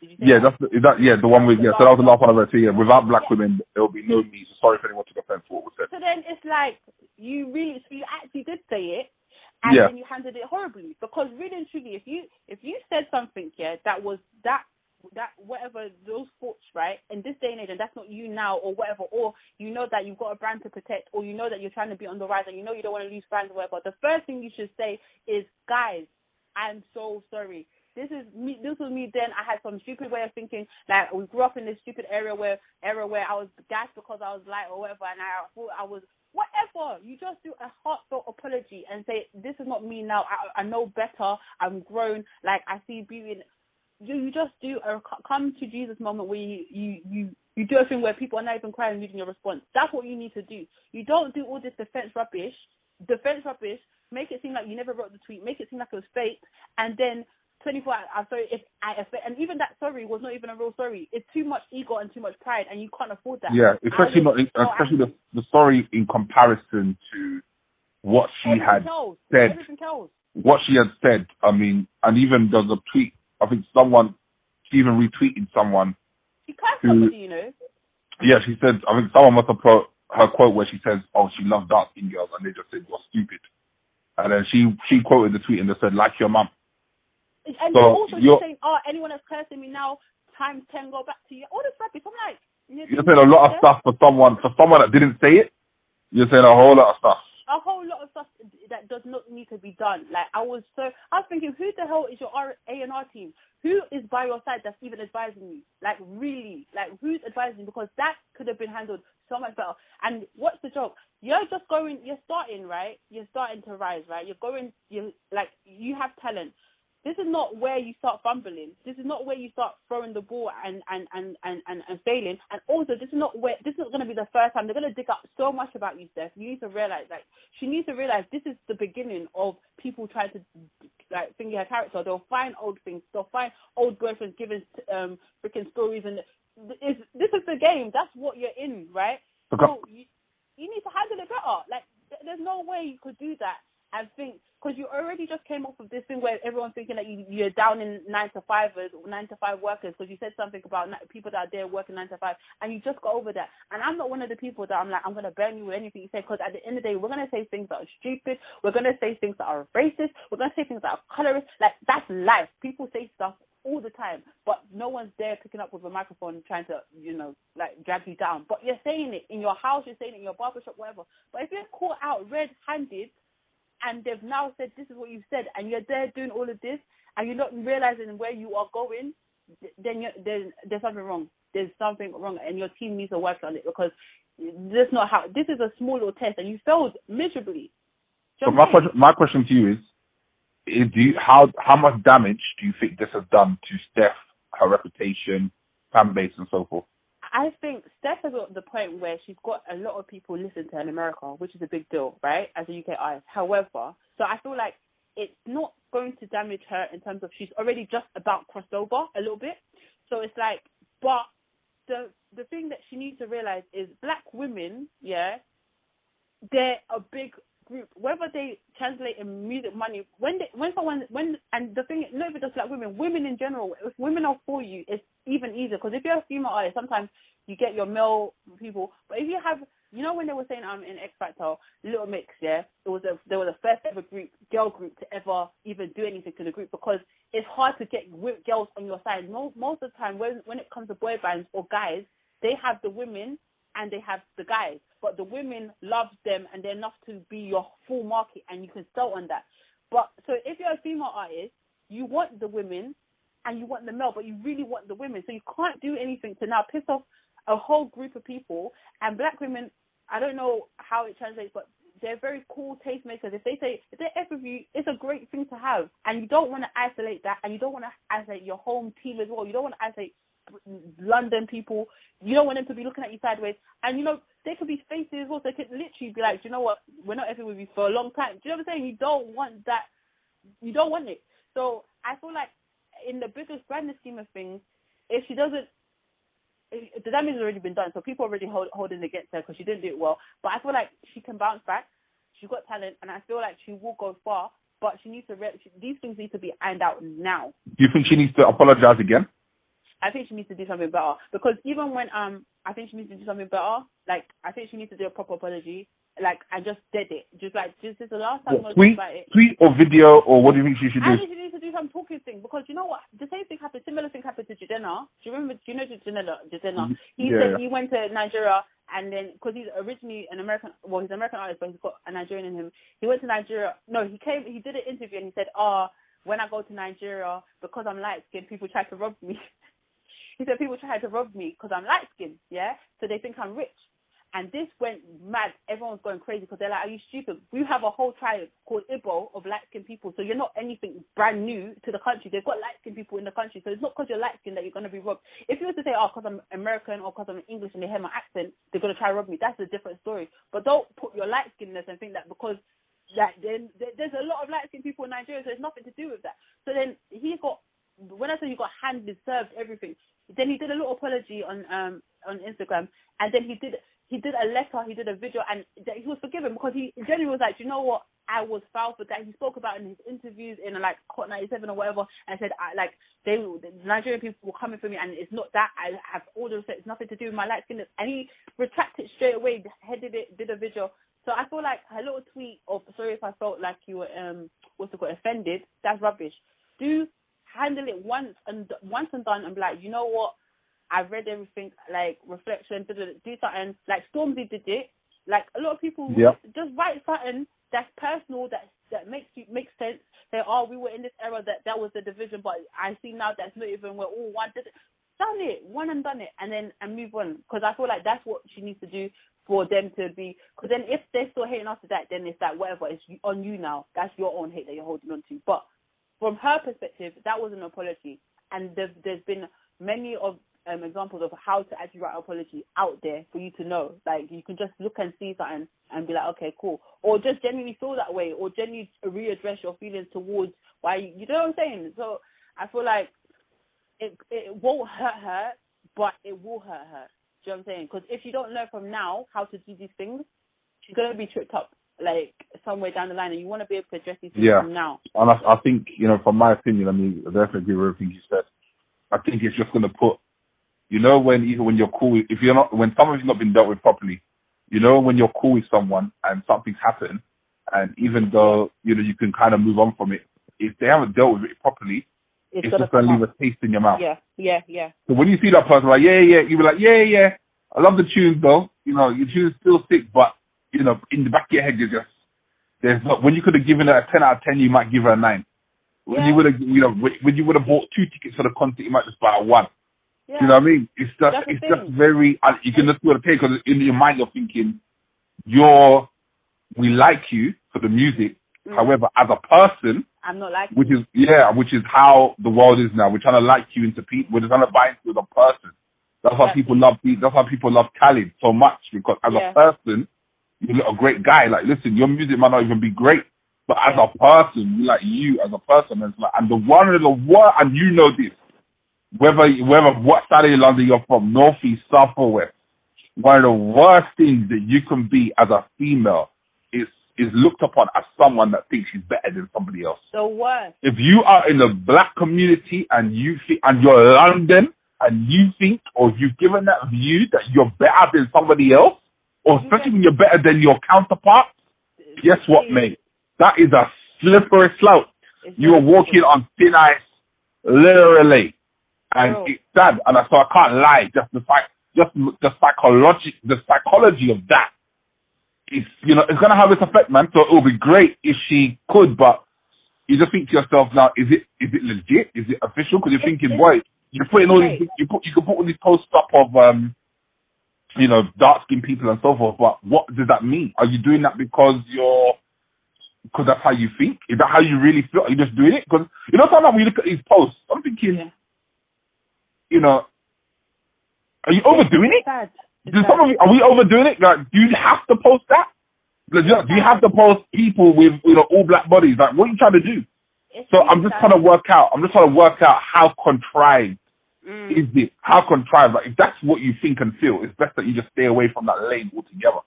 Did you say Yeah, that? that's the, is that yeah the one with yeah. So that was the last one I read. So yeah, without black women, there will be no me. So sorry if anyone took offense to what was said. So then it's like you really, so you actually did say it, and Yeah. then you handled it horribly. Because really and truly, if you if you said something, yeah, that was that that whatever those thoughts, right, in this day and age, and that's not you now or whatever, or you know that you've got a brand to protect, or you know that you're trying to be on the rise, and you know you don't want to lose fans or whatever. The first thing you should say is, guys, I'm so sorry. This is me. This was me then. I had some stupid way of thinking. Like we grew up in this stupid area where era where I was gassed because I was light or whatever, and I thought I was whatever. You just do a heartfelt apology and say, "This is not me now. I, I know better. I'm grown. Like I see beauty." In, you you just do a come to Jesus moment where you you you you do a thing where people are not even crying reading your response. That's what you need to do. You don't do all this defense rubbish. Defense rubbish. Make it seem like you never wrote the tweet. Make it seem like it was fake, and then 24 hours, I'm sorry if I if, and even that sorry was not even a real sorry. It's too much ego and too much pride, and you can't afford that. Yeah, especially not especially the the story in comparison to what she Everything had else, said. Everything else. what she had said, I mean, and even there's a tweet, I think someone, she even retweeted someone. She cursed Who- somebody, you know. Yeah, she said, I think someone must have put her quote where she says, oh, she loves dark skinned girls, and they just said, you're stupid. And then she, she quoted the tweet and they said, like your mum. And So, also you're- saying, oh, anyone that's cursing me now, times 10 go back to you. All this rubbish. I'm like, You're saying a lot of stuff for someone, for someone that didn't say it, you're saying a whole lot of stuff. A whole lot of stuff that does not need to be done. Like I was so, I was thinking, who the hell is your A and R team? Who is by your side that's even advising you? Like really, like who's advising? You? Because that could have been handled so much better. And what's the joke? You're just going, you're starting right. You're starting to rise, right? You're going, you like you have talent. This is not where you start fumbling. This is not where you start throwing the ball and and and and and, and failing. And also, this is not where this is not going to be the first time they're going to dig up so much about you, Steph. You need to realize, like, she needs to realize this is the beginning of people trying to like finger her character. They'll find old things. They'll find old boyfriends giving um freaking stories, and it's, this is the game. That's what you're in, right? Okay. So you, you need to handle it better. Like, there's no way you could do that and think because you already just came off of this thing where everyone's thinking that you, you're down in nine to fivers nine to five workers because you said something about people that are there working nine to five and you just got over that. And I'm not one of the people that I'm like I'm gonna burn you with anything you say because at the end of the day we're gonna say things that are stupid. We're gonna say things that are racist. We're gonna say things that are colorist. Like that's life. People say stuff all the time, but no one's there picking up with a microphone trying to, you know, like drag you down. But you're saying it in your house, you're saying it in your barbershop, whatever. But if you're caught out red-handed and they've now said this is what you've said, and you're there doing all of this, and you're not realizing where you are going, then you're, there's there's something wrong. There's something wrong, and your team needs to work on it because that's not how. This is a small little test, and you failed miserably. So my question, my question to you is, is do you, how how much damage do you think this has done to Steph, her reputation, fan base, and so forth? I think Steph has got the point where she's got a lot of people listen to her in America, which is a big deal, right? As a UK artist. However, so I feel like it's not going to damage her in terms of she's already just about crossed over a little bit. So it's like, but the the thing that she needs to realize is black women, yeah, they're a big group. Whether they translate in music money, when they, when someone when and the thing, not even just black women, women in general. If women are for you, it's even easier because if you're a female artist, sometimes you get your male people. But if you have you know when they were saying um in X Factor, Little Mix, yeah, it was a there was a first ever group girl group to ever even do anything to the group because it's hard to get girls on your side. Most most of the time when when it comes to boy bands or guys, they have the women and they have the guys, but the women love them and they're enough to be your full market and you can sell on that. But so if you're a female artist, you want the women and you want the male, but you really want the women, so you can't do anything to now piss off a whole group of people. And black women, I don't know how it translates, but they're very cool tastemakers. If they say if they F with you, it's a great thing to have, and you don't want to isolate that, and you don't want to isolate your home team as well. You don't want to isolate London people. You don't want them to be looking at you sideways, and you know they could be faces as well. So they could literally be like, you know what, we're not effing with you for a long time. Do you know what I'm saying? You don't want that. You don't want it. So I feel like in the biggest grander scheme of things, if she doesn't the damage has already been done, so people are already hold, holding against her because she didn't do it well. But I feel like she can bounce back. She's got talent, and I feel like she will go far. But she needs to. Re- she, these things need to be ironed out now. Do you think she needs to apologize again? I think she needs to do something better because even when um, I think she needs to do something better. Like I think she needs to do a proper apology like I just did it. Just like just this is the last time what, I tweet, about it. Tweet or video or what do you think she should do? I think she needs to do some talking thing because you know what? The same thing happened. Similar thing happened to Jidenna. Do you remember? Do you know Jidenna? Jidenna. Mm-hmm. He yeah. said he went to Nigeria and then because he's originally an American, well, he's an American artist, but he's got a Nigerian in him. He went to Nigeria. No, he came. He did an interview and he said, "Ah, oh, when I go to Nigeria, because I'm light skinned, people try to rob me." he said people try to rob me because I'm light skinned, yeah. So they think I'm rich. And this went mad. Everyone's going crazy because they're like, "Are you stupid? We have a whole tribe called Ibo of light skinned people, so you're not anything brand new to the country. They've got light skinned people in the country, so it's not because you're light skinned that you're going to be robbed. If you were to say, "Oh, because I'm American or because I'm English and they hear my accent, they're going to try to rob me," that's a different story. But don't put your light skinnedness and think that because that then there's a lot of light skinned people in Nigeria, so it's nothing to do with that. So then he got when I say you got handed served everything, then he did a little apology on um on Instagram, and then he did he did a letter, he did a video, and he was forgiven because he genuinely was like, you know what, I was foul for that. He spoke about in his interviews in like Hot 97 or whatever, and said I, like they the Nigerian people were coming for me, and it's not that I have all the respect. It's nothing to do with my light skin. And he retracted straight away, headed it, did a video. So I feel like her little tweet of sorry if I felt like you were um what's it called offended. That's rubbish. Do handle it once and once and done, and be like, you know what I've read everything, like reflection, do something. Like Stormzy did it. Like a lot of people yep. just write something that's personal, that that makes you makes sense. Say, oh, we were in this era that that was the division, but I see now that's not even we're all one. Done it, one and done it, and then and move on. Because I feel like that's what she needs to do for them to be. Because then if they're still hating after that, then it's like whatever. It's on you now. That's your own hate that you're holding on to. But from her perspective, that was an apology, and there's, there's been many of um, examples of how to actually write an apology out there for you to know. Like you can just look and see something and be like, okay, cool, or just genuinely feel that way, or genuinely readdress your feelings towards why you, you know what I'm saying. So I feel like it it won't hurt her, but it will hurt her. Do you know what I'm saying? Because if you don't learn from now how to do these things, she's gonna be tripped up like somewhere down the line, and you want to be able to address these things yeah. from now. And I, I think you know, from my opinion, I mean, I definitely agree with everything you said. I think it's just going to put you know when even when you're cool, if you're not when something's not been dealt with properly, you know when you're cool with someone and something's happened, and even though you know you can kind of move on from it, if they haven't dealt with it properly, it's, it's just gonna leave a taste in your mouth. Yeah, yeah, yeah. So when you see that person like yeah, yeah, you be like yeah, yeah, I love the tunes though. You know your tunes still sick, but you know in the back of your head you're just There's not when you could have given her a ten out of ten, you might give her a nine. When Yeah. you would have, you know, when you would have bought two tickets for the concert, you might just buy one. Yeah. You know what I mean? It's just, That's it's just very. Uh, you can just feel the pain because in your mind you're thinking, you're, we like you for the music. Mm. However, as a person, I'm not like which is yeah, which is how the world is now. We're trying to like you into people. We're trying to buy into the person. That's why Exactly. people love. That's why people love Khalid so much because as Yeah. a person, you're a great guy. Like, listen, your music might not even be great, but as Yeah. a person, we like you as a person. And it's like, and the one of the what, and you know this, whether whether what side of London you're from, north, east, south, or west, one of the worst things that you can be as a female is is looked upon as someone that thinks she's better than somebody else the worst. if you are in the black community and you think and you're London and you think or you've given that view that you're better than somebody else, or especially when you're better than your counterpart, guess what, mate? That is a slippery slope. It's You are walking on thin ice, literally, and Bro. it's sad. And so I can't lie. Just the fact, just the psychology, the psychology of that is, you know, it's gonna have its effect, man. So it would be great if she could, but you just think to yourself now, is it is it legit? Is it official? Because you're thinking, boy, you're putting all these, you put you can put all these posts up of um, you know, dark skinned people and so forth. But what does that mean? Are you doing that because you're because that's how you think? Is that how you really feel? Are you just doing it? Because you know, sometimes when you look at these posts, I'm thinking, Yeah. You know, are you overdoing it? It's sad. It's Do some of you, are we overdoing it? Like, do you have to post that? Like, do you- have to post people with you know all black bodies? Like, what are you trying to do? It's So I'm just sad. trying to work out. I'm just trying to work out how contrived Mm. is this? How contrived? Like, if that's what you think and feel, it's best that you just stay away from that lane altogether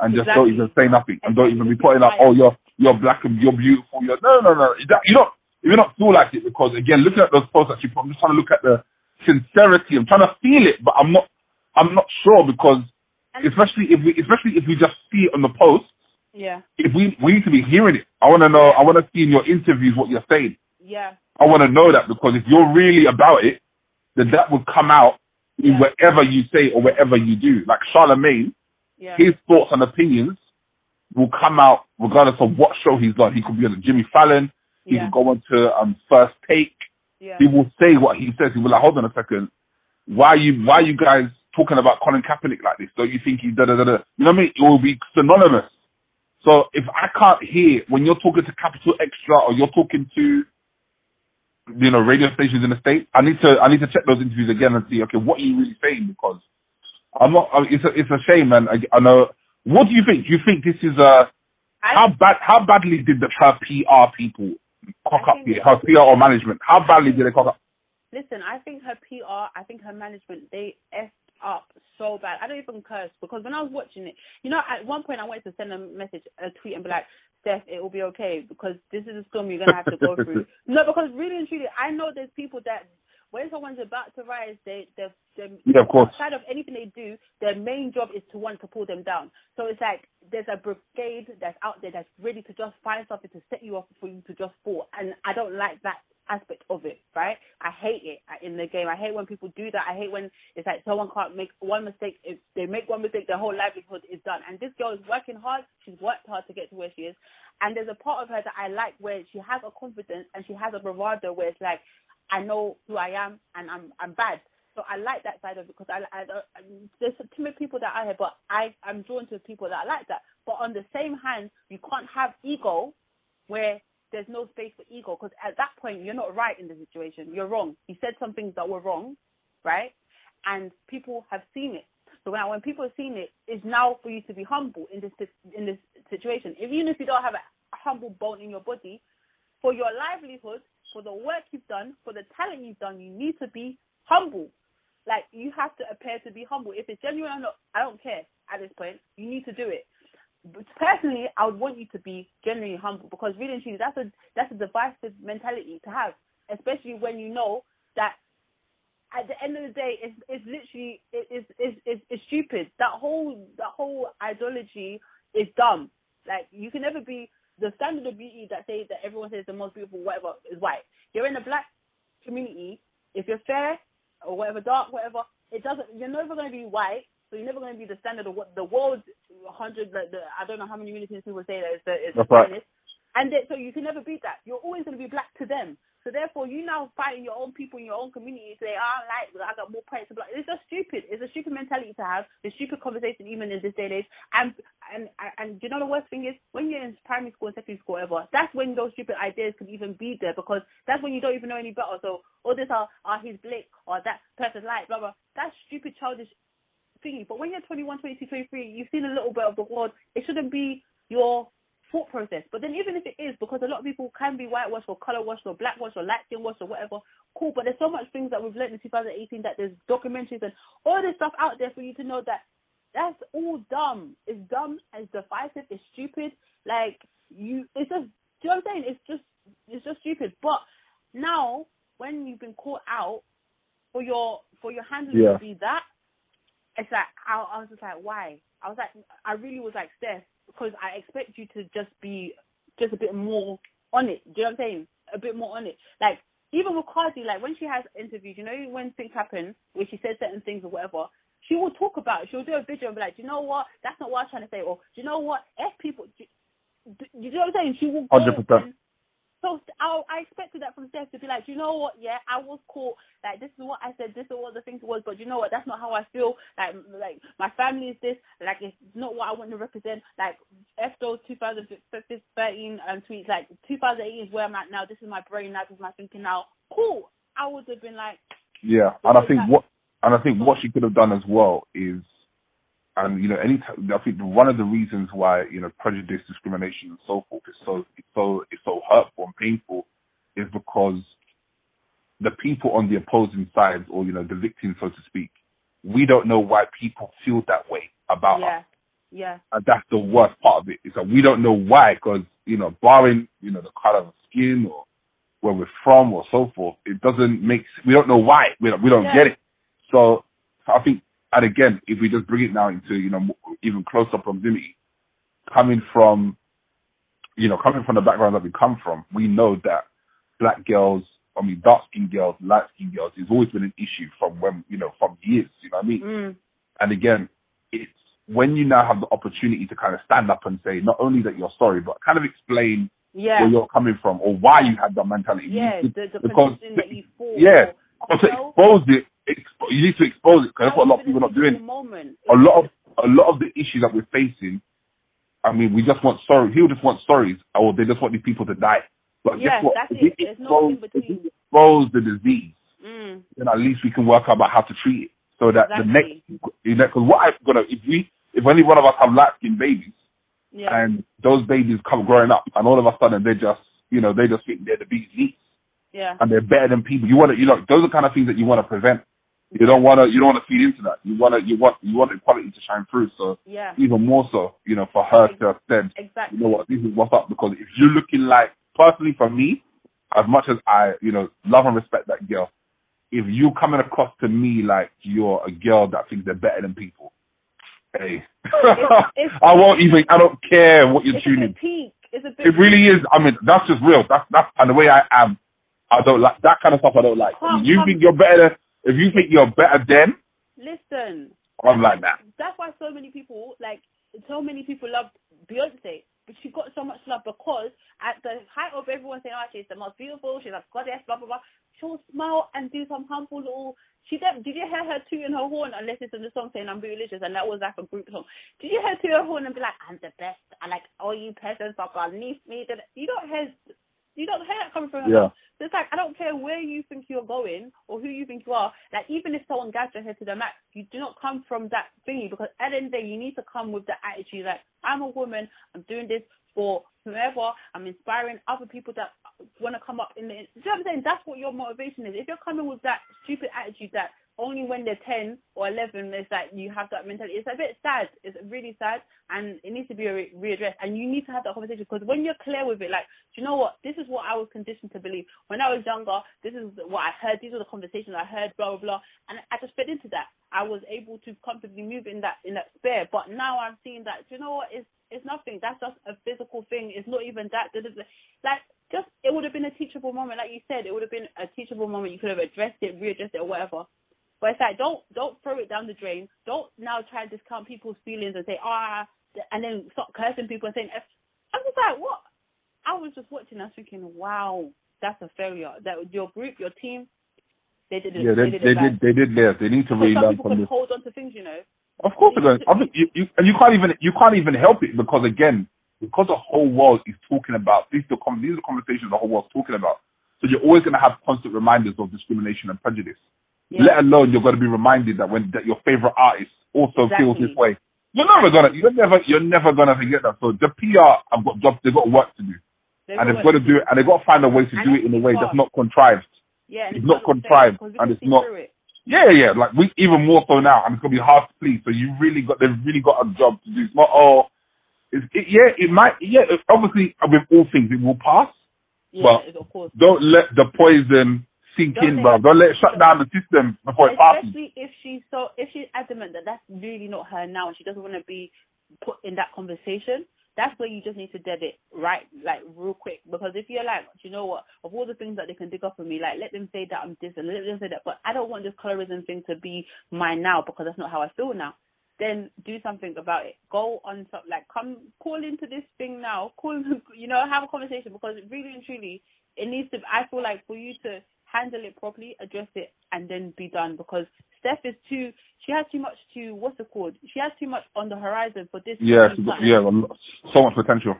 and just don't Exactly. even say nothing and don't even be Exactly. putting up, oh, you're you're black and you're beautiful. You're no, no, no. That, you don't. You don't feel like it because again, looking at those posts that you put, I'm just trying to look at the sincerity. I'm trying to feel it, but I'm not. I'm not sure because And- especially if we, especially if we just see it on the post, Yeah. if we we need to be hearing it. I want to know. I want to see in your interviews what you're saying. Yeah. I want to know that because if you're really about it, then that would come out in Yeah. whatever you say or whatever you do. Like Charlemagne, Yeah. his thoughts and opinions will come out regardless of what show he's on. He could be on Jimmy Fallon. He yeah. could go on to um, First Take. Yeah. He will say what he says. He will like, hold on a second. Why are you why are you guys talking about Colin Kaepernick like this? Don't you think he da da da da? You know what I mean? It will be synonymous. So if I can't hear when you're talking to Capital Extra or you're talking to you know radio stations in the states, I need to I need to check those interviews again and see okay what are you really saying because I'm not. It's a it's a shame, man. I, I know. What do you think? Do you think this is uh how bad how badly did the her PR people cock I up think- here? Her PR or management? How badly did they cock up? listen, I think her PR, I think her management, they effed up so bad. I don't even curse because when I was watching it, you know, at one point I wanted to send a message, a tweet, and be like, Steph, it will be okay because this is a storm you're gonna have to go through. No, because really and truly, I know there's people that when someone's about to rise, they they Yeah, of course. outside of anything they do, their main job is to want to pull them down. So it's like there's a brigade that's out there that's ready to just find something to set you off for you to just fall. And I don't like that aspect of it, right? I hate it in the game. I hate when people do that. I hate when it's like someone can't make one mistake. If they make one mistake, their whole livelihood is done. And this girl is working hard. She's worked hard to get to where she is. And there's a part of her that I like where she has a confidence and she has a bravado where it's like, I know who I am and I'm I'm bad. So I like that side of it because I, I, I there's too many people that are here, but I I'm drawn to people that are like that. But on the same hand, you can't have ego where there's no space for ego because at that point you're not right in the situation. You're wrong. You said some things that were wrong, right? And people have seen it. So when when people have seen it, it's now for you to be humble in this in this situation. Even if you don't have a humble bone in your body, for your livelihood, for the work you've done, for the talent you've done, you need to be humble. Like you have to appear to be humble. If it's genuine or not, I don't care at this point. You need to do it. But personally, I would want you to be genuinely humble because really and truly, that's a that's a divisive mentality to have, especially when you know that at the end of the day, it's it's literally it's, it's it's it's stupid. That whole that whole ideology is dumb. Like you can never be the standard of beauty that say that everyone says the most beautiful whatever is white. You're in a black community. If you're fair or whatever, dark, whatever, it doesn't. You're never going to be white So you're never going to be the standard of what the world's 100. Like the, I don't know how many millions people say that is the is That's the right. finest. And they, so you can never beat that. You're always going to be black to them. So therefore, you now fighting your own people in your own community. You say, oh, like, I got more points. Blah. It's just stupid. It's a stupid mentality to have. It's stupid conversation even in this day and age. And and and you know the worst thing is when you're in primary school and secondary school, whatever. That's when those stupid ideas could even be there because that's when you don't even know any better. So all this are, are his Blake or that person's like blah blah. That's stupid childish thingy. But when you're 21, 22, 23, you've seen a little bit of the world. It shouldn't be your thought process. But then even if it is, because a lot of people can be whitewashed or color washed or black washed or light skin washed or whatever, cool. But there's so much things that we've learned in 2018 that there's documentaries and all this stuff out there for you to know that that's all dumb. It's dumb. It's divisive. It's stupid. Like you, it's just. Do you know what I'm saying? It's just, it's just stupid. But now, when you've been caught out for your for your handling Yeah. to be that, it's like I, I was just like, why? I was like, I really was like, Steph, because I expect you to just be just a bit more on it. Do you know what I'm saying? A bit more on it. Like even with Cardi, like when she has interviews, you know, when things happen where she says certain things or whatever, she will talk about it. She'll do a video and be like, do you know what? That's not what I'm trying to say. Or do you know what? F people. Do, do, you know what I'm saying? She will. go 100%. So I, I expected that from Steph to be like, you know what? Yeah, I was caught. Like this is what I said. This is what the things was. But you know what? That's not how I feel. Like like my family is this. Like it's not what I want to represent. Like F those 2013 um, tweets. Like 2018 is where I'm at now. This is my brain now. This is my thinking now. Cool. I would have been like, Yeah, and I think what and I think what she could have done as well is, and you know, any t- I think one of the reasons why you know prejudice, discrimination, and so forth is so it's so it's so hurtful and painful, is because the people on the opposing sides, or you know, the victims, so to speak, we don't know why people feel that way about us. yeah, yeah, And that's the worst part of it. Is that we don't know why, because you know, barring you know the color of skin or where we're from or so forth, it doesn't make. We don't know why. We don't, we don't Yeah. get it. So I think, and again, if we just bring it now into you know even closer proximity, coming from, you know, coming from the background that we come from, we know that black girls, I mean, dark skinned girls, light skinned girls, has always been an issue from when you know from years. You know what I mean? mm, And again, it's when you now have the opportunity to kind of stand up and say not only that you're sorry, but kind of explain yeah, where you're coming from or why you had that mentality. Yeah. The, the because position that you fall. yeah, or, to you know, expose it, expo- you need to expose it because that's what a lot of people are not doing. A lot of a lot of the issues that we're facing, I mean, we just want sorry. People just want stories, or they just want these people to die. But Yeah, guess what? that's if we it. There's no expose, in if we expose the disease, Mm, then at least we can work out about how to treat it. So that the next, you know, because what I'm gonna, if we, if any one of us have light skinned babies, yeah. and those babies come growing up, and all of a sudden they just, you know, they just think they're the bee's knees, yeah. and they're better than people. You want to, you know, those are the kind of things that you want to prevent. You don't want to, you don't want to feed into that. You want to, you want, you want equality to shine through. So Yeah. even more so, you know, for her to have said, Exactly. you know what, this is what's up. Because if you're looking like, personally for me, as much as I, you know, love and respect that girl, if you're coming across to me like you're a girl that thinks they're better than people, hey, it's- I won't even, I don't care what you're It's tuning. peak. It's a bit. It really is. I mean, that's just real. That's that's and the way I am. I don't like that kind of stuff. I don't like. You think you're better? If you think you're better than, Listen. I'm like that. That's why so many people like so many people love Beyonce, but she got so much love because at the height of everyone saying, "Oh, she's the most beautiful," she's a goddess, blah blah blah. She'll smile and do some harmful little. She did. Did you hear her tooting her horn? Unless it's in the song saying "I'm religious," and that was like a group song. Did you hear her toot her horn and be like, "I'm the best"? I like all you peasants are beneath me. That you don't hear. You don't hear that coming from her. Yeah. So it's like I don't care where you think you're going or who you think you are. Like even if someone gags your head to the max, you do not come from that thingy because at the end of the day you need to come with the attitude like I'm a woman, I'm doing this for whoever, I'm inspiring other people that want to come up in the. Do you know what I'm saying? That's what your motivation is. If you're coming with that stupid attitude that only when they're 10 or 11 is that you have that mentality, it's a bit sad. It's really sad and it needs to be re- readdressed. And you need to have that conversation because when you're clear with it, like, do you know what? This is what I was conditioned to believe. When I was younger, this is what I heard. These were the conversations I heard, blah, blah, blah. And I just fit into that. I was able to comfortably move in that in that sphere. But now I'm seeing that, do you know what? It's, it's nothing. That's just a physical thing. It's not even that. Like, just, it would have been a teachable moment. Like you said, it would have been a teachable moment. You could have addressed it, readdressed it, or whatever. But it's like don't don't throw it down the drain. Don't now try to discount people's feelings and say ah, and then stop cursing people and saying. I'm just like what? I was just watching. I was thinking, wow, that's a failure. That your group, your team, they did. Yeah, they, they did. they did. They did theirs. They need to really some from this. hold on to things, you know. Of course they're going. I think you, you and you can't even you can't even help it because again because the whole world is talking about these are the these are the conversations the whole world's talking about. So you're always going to have constant reminders of discrimination and prejudice. Yeah. Let alone you're going to be reminded that when that your favorite artist also feels this way. You're never gonna you're never you're never gonna forget that. So the PR have got jobs they've got work to do They've and they've got to do it and they've got to find a way to And do it in a way that's not contrived. Yeah, It's it's not contrived, and it's not- it. Yeah, yeah, like we even more so now, and it's gonna be hard to please. So you really got they've really got a job to do. It's not oh, it's, it, yeah, it might yeah. Obviously, with all things, it will pass. Yeah, course. Don't let the poison sink Don't in, bro. Don't let it shut down the system before it passes. Especially if she's so if she's adamant that that's really not her now and she doesn't want to be put in that conversation. That's where you just need to dead it right, like real quick. Because if you're like, you know what, of all the things that they can dig up on me, like let them say that I'm this and let them say that, but I don't want this colorism thing to be mine now because that's not how I feel now. Then do something about it. Go on some like come call into this thing now. Call you know have a conversation because really and truly it needs to. I feel like for you to handle it properly, address it, and then be done. Because Steph is too. She has too much to what's it called? She has too much on the horizon for this. Yeah, done. yeah, so much potential.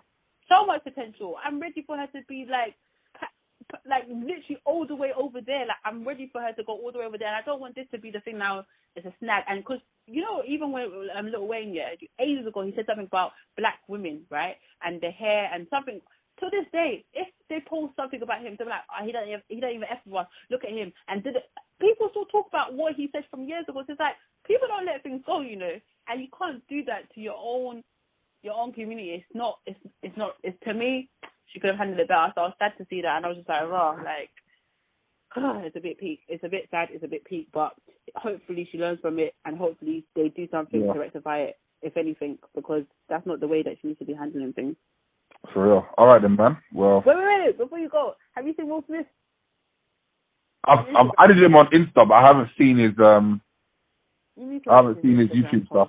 So much potential. I'm ready for her to be like. Like literally all the way over there. Like I'm ready for her to go all the way over there, and I don't want this to be the thing now. It's a snag, and because you know, even when um, Lil Wayne, yeah, ages ago, he said something about black women, right, and the hair and something. To this day, if they post something about him, they're like, oh, he don't, even, he don't even f us. Look at him, and did it. People still talk about what he said from years ago. So it's like people don't let things go, you know, and you can't do that to your own, your own community. It's not, it's, it's not. It's to me, she could have handled it better. So I was sad to see that, and I was just like, raw, like, it's a bit peak. It's a bit sad. It's a bit peak, but hopefully she learns from it, and hopefully they do something Yeah. to rectify it, if anything, because that's not the way that she needs to be handling things. For real. All right then, man. Well, Wait, wait, wait! Before you go, have you seen Will Smith? I've, I've added him on Insta, but I haven't seen his um, You need to I haven't seen his YouTube stuff.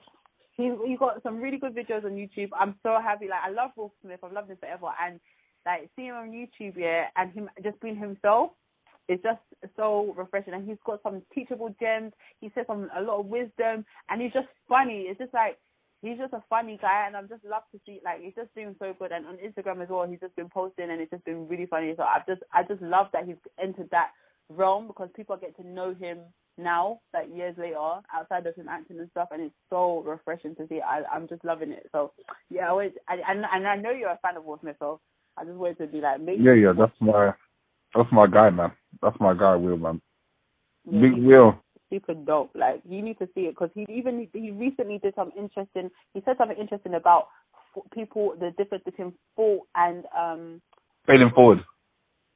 He's he got some really good videos on YouTube. I'm so happy. Like I love Will Smith. I've loved him forever. And like seeing him on YouTube, yeah, and him just being himself is just so refreshing. And he's got some teachable gems. He says some a lot of wisdom, and he's just funny. It's just like he's just a funny guy, and I'm just love to see like he's just doing so good. And on Instagram as well, he's just been posting, and it's just been really funny. So I've just I just love that he's entered that realm because people get to know him now, like years later, outside of him acting and stuff, and it's so refreshing to see. I, I'm just loving it. So yeah, I always, I, and and I know you're a fan of Will Smith, so I just wanted to be like, maybe Yeah, yeah, that's my that's my guy, man. That's my guy, Will, man. yeah, Big Will. Super dope. Like you need to see it because he even he recently did some interesting. He said something interesting about people, the difference between fault and um Failing forward.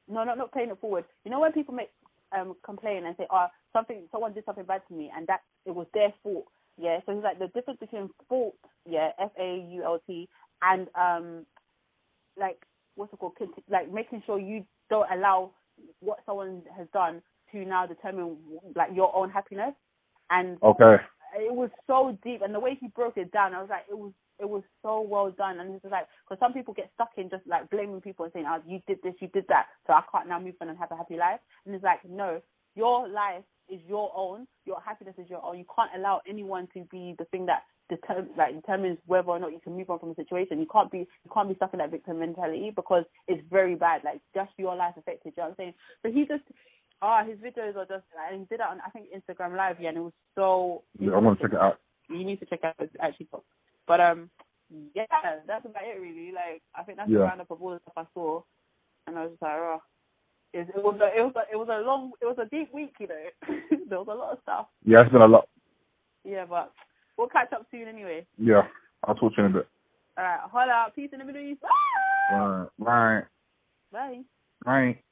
no, no, not paying it forward. You know when people make um complain and say, oh, something, someone did something bad to me, and that it was their fault. Yeah, so he's like the difference between fault, yeah, F A U L T, and um, like what's it called, like making sure you don't allow what someone has done to now determine like your own happiness. And Okay. it was so deep, and the way he broke it down, I was like, it was it was so well done. And it's just like, because some people get stuck in just like blaming people and saying, oh, you did this, you did that, so I can't now move on and have a happy life. And it's like, no, your life is your own, your happiness is your own. You can't allow anyone to be the thing that determines like determines whether or not you can move on from a situation. You can't be you can't be stuck in that victim mentality because it's very bad. Like just your life affected. You know what I'm saying? So he just. Ah, his videos are just, and he did that on, I think, Instagram Live, yeah, and it was so. Yeah, I'm gonna check it out. You need to check out it's actually top. But um, yeah, that's about it really. Like I think that's Yeah. the roundup of all the stuff I saw, and I was just like, oh, it, it was a, it was a, it was a long, it was a deep week, you know. there was a lot of stuff. Yeah, it's been a lot. Yeah, but we'll catch up soon anyway. Yeah. I'll talk to you in a bit. All right, hold holla, peace in the Middle East. Right. Right. Bye. Right.